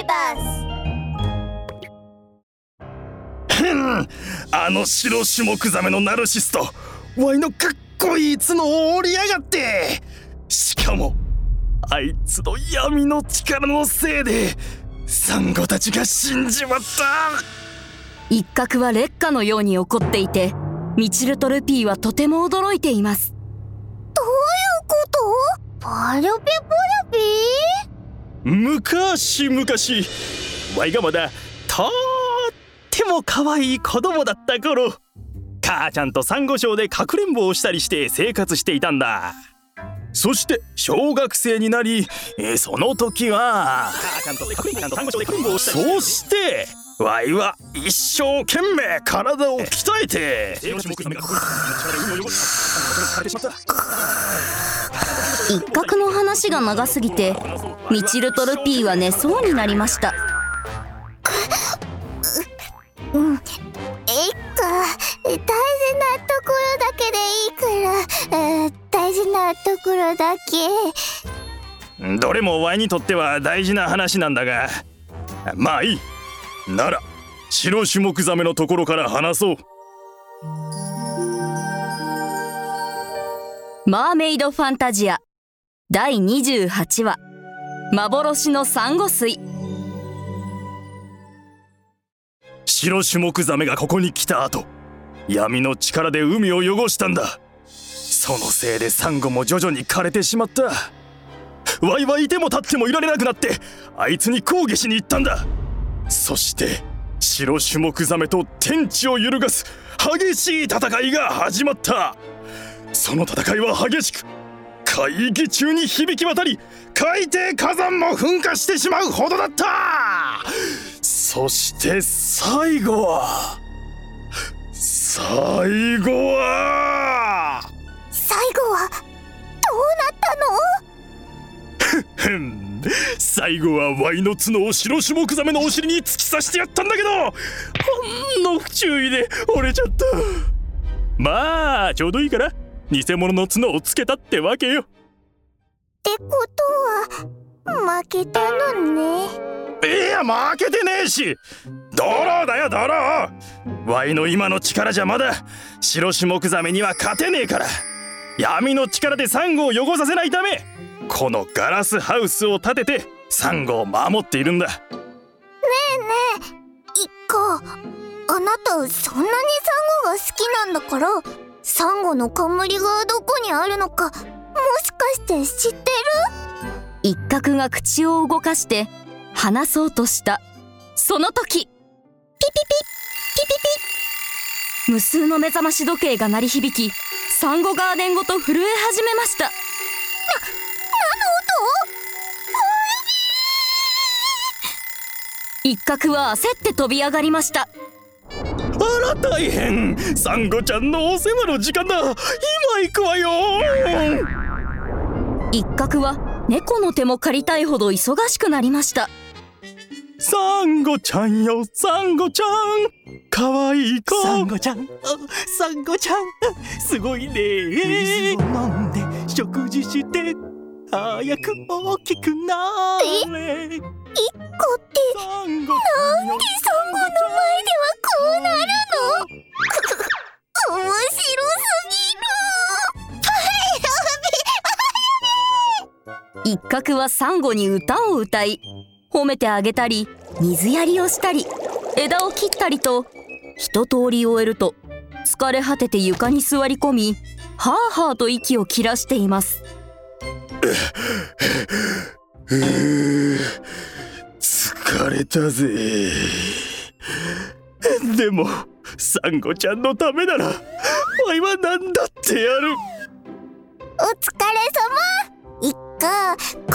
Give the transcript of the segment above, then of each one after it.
ビバスあの白種目ザメのナルシスト。ワイのかっこいい角を折りやがって。しかもあいつの闇の力のせいでサンゴたちが死んじまった。一角は劣化のように怒っていてミチルとルピーはとても驚いています。どういうこと？パルピパルピ昔々ワイがまだとっても可愛い子供だった頃。母ちゃんとサンゴ礁でかくれんぼをしたりして生活していたんだ。そして小学生になり、えーその時はそしてワイは一生懸命体を鍛えて一角の話が長すぎてミチルとルピーは寝そうになりました。うんえっか大事なところだけでいいから、えー大事なところだけ。どれもワイにとっては大事な話なんだがまあいい。なら白種目ザメのところから話そう。マーメイドファンタジア第28話。幻のサンゴ水。白種目ザメがここに来た後闇の力で海を汚したんだ。そのせいでサンゴも徐々に枯れてしまった。ワイはいても立ってもいられなくなってあいつに抗議しに行ったんだ。そして白種目ザメと天地を揺るがす激しい戦いが始まった。その戦いは激しく海域中に響き渡り海底火山も噴火してしまうほどだった。そして最後は最後は。最後はどうなったの？ふん。最後はワイの角を白種目ザメのお尻に突き刺してやったんだけどほんの不注意で折れちゃった。まあちょうどいいから偽物の角をつけたってわけよ。ってことは負けたのね。いや負けてねえし。ドローだよドロー。ワイの今の力じゃまだ白種目ザメには勝てねえから。闇の力でサンゴを汚させないためこのガラスハウスを建ててサンゴを守っているんだ。ねえねえ一個あなたそんなにサンゴが好きなんだからサンゴの冠がどこにあるのかもしかして知ってる？一角が口を動かして話そうとした。その時。ピピピ。ピピピ。ピ無数の目覚まし時計が鳴り響きサンゴガーデンごと震え始めました。一角は焦って飛び上がりましたあら大変。サンゴちゃんのお世話の時間だ。今行くわよ。一角は猫の手も借りたいほど忙しくなりました。サンゴちゃんよ。サンゴちゃん。かわいい子。サンゴちゃん、あサンゴちゃん、すごいね。水を飲んで食事して早く大きくなれ。一個ってなんで角はサンゴに歌を歌い褒めてあげたり水やりをしたり枝を切ったりと一通り終えると疲れ果てて床に座り込みはあはあと息を切らしています。疲れたぜ。でもサンゴちゃんのためならわいは何だってやる。お疲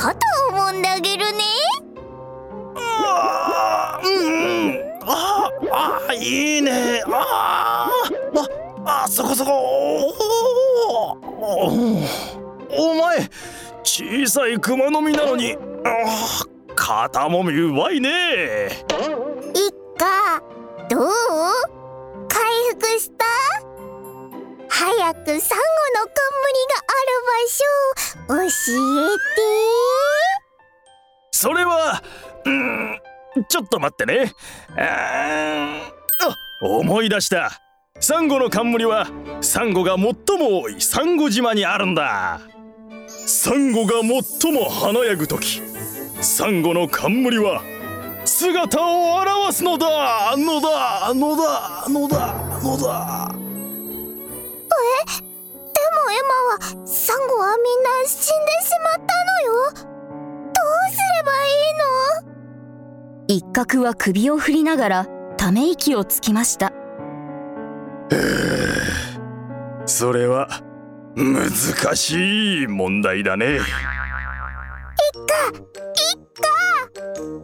肩を揉んであげるね。あああいいね。あーああそこそこ。お前小さいクマノミなのに。肩もみうまいね。一個どう？早くサンゴの冠がある場所教えて。それはうんちょっと待ってね。ああ思い出した。サンゴの冠はサンゴが最も多いサンゴ島にあるんだ。サンゴが最も華やぐ時。サンゴの冠は姿を現すのだ。のだのだのだのだ。でもサンゴはみんな死んでしまったのよ。どうすればいいの？一角は首を振りながらため息をつきました。それは難しい問題だね。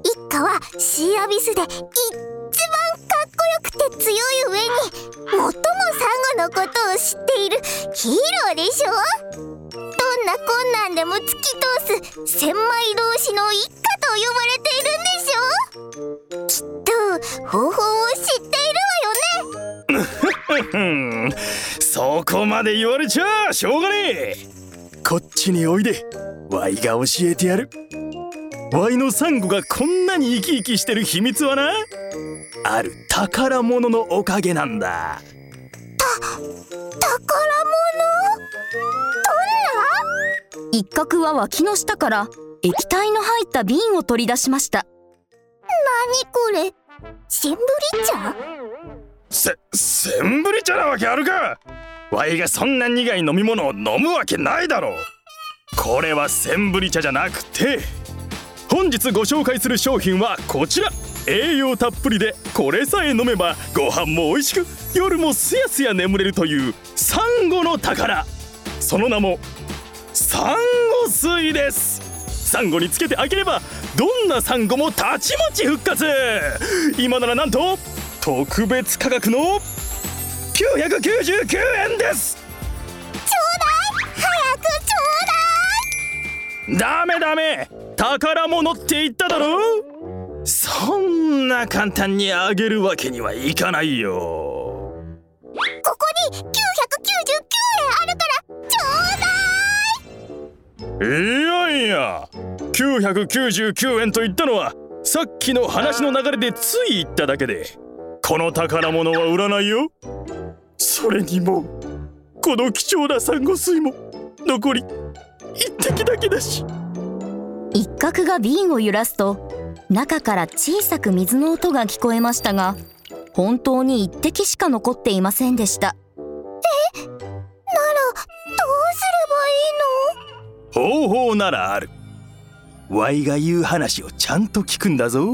一家はシーアビスで一くて強い上に最もサンゴのことを知っているヒーローでしょ？どんな困難でも突き通す千枚同士の一家と呼ばれているんでしょ？きっと方法を知っているわよね。そこまで言われちゃしょうがねえ。こっちにおいでワイが教えてやる。ワイのサンゴがこんなに生き生きしてる秘密はな。ある。宝物のおかげなんだ。宝物？一角は脇の下から液体の入った瓶を取り出しました。何これ？センブリ茶？せセンブリ茶なわけあるか！ワイがそんな苦い飲み物を飲むわけないだろこれはセンブリ茶じゃなくて本日ご紹介する商品はこちら栄養たっぷりでこれさえ飲めばご飯も美味しく夜もすやすや眠れるというサンゴの宝。その名もサンゴ水です。サンゴにつけてあげればどんなサンゴもたちまち復活。今ならなんと特別価格の999円です。ちょうだい。早くちょうだい。ダメダメ。宝物って言っただろそんな簡単にあげるわけにはいかないよ。ここに999円あるからちょうだい。いやいや999円と言ったのはさっきの話の流れでつい言っただけでこの宝物は売らないよ。それにもこの貴重なサンゴ水も残り一滴だけだし。一角が瓶を揺らすと中から小さく水の音が聞こえましたが本当に一滴しか残っていませんでした。え？ならどうすればいいの？方法ならある。ワイが言う話をちゃんと聞くんだぞ。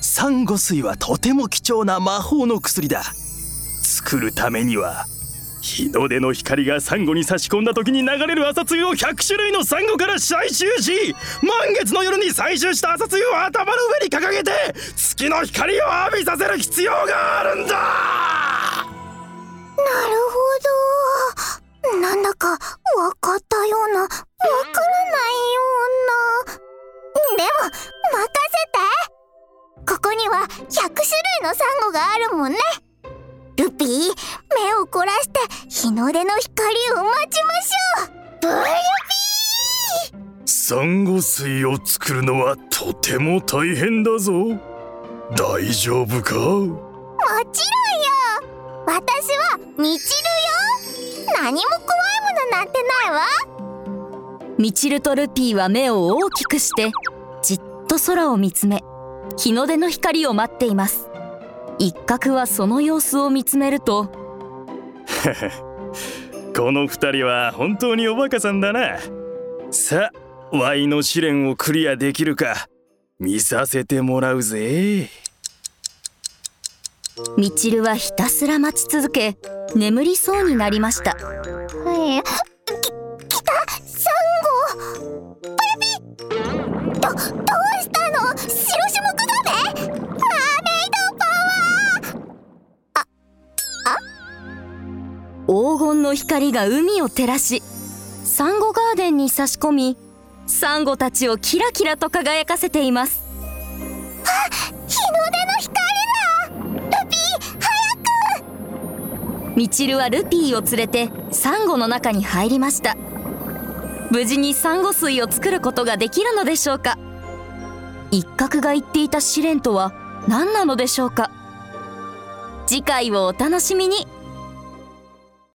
サンゴ水はとても貴重な魔法の薬だ。作るためには日の出の光がサンゴに差し込んだ時に流れる朝露を100種類のサンゴから採集し満月の夜に採集した朝露を頭の上に掲げて月の光を浴びさせる必要があるんだ。なるほど。なんだかわかったような。わからないような。でも任せて。ここには100種類のサンゴがあるもんね。ルピー目を凝らして日の出の光を待ちましょう。ブルピサンゴ水を作るのはとても大変だぞ。大丈夫か？ーもちろんよ。私はみちるよ。何も怖いものなんてないわ。ミチルとルピーは目を大きくしてじっと空を見つめ日の出の光を待っています一角はその様子を見つめると。この二人は本当におバカさんだな。さあワイの試練をクリアできるか。見させてもらうぜ。ミチルはひたすら待ち続け眠りそうになりました。えき黄金の光が海を照らしサンゴガーデンに差し込みサンゴたちをキラキラと輝かせています。日の出の光だルピー早く！ミチルはルピーを連れてサンゴの中に入りました。無事にサンゴ水を作ることができるのでしょうか？一角が言っていた試練とは何なのでしょうか？次回をお楽しみに。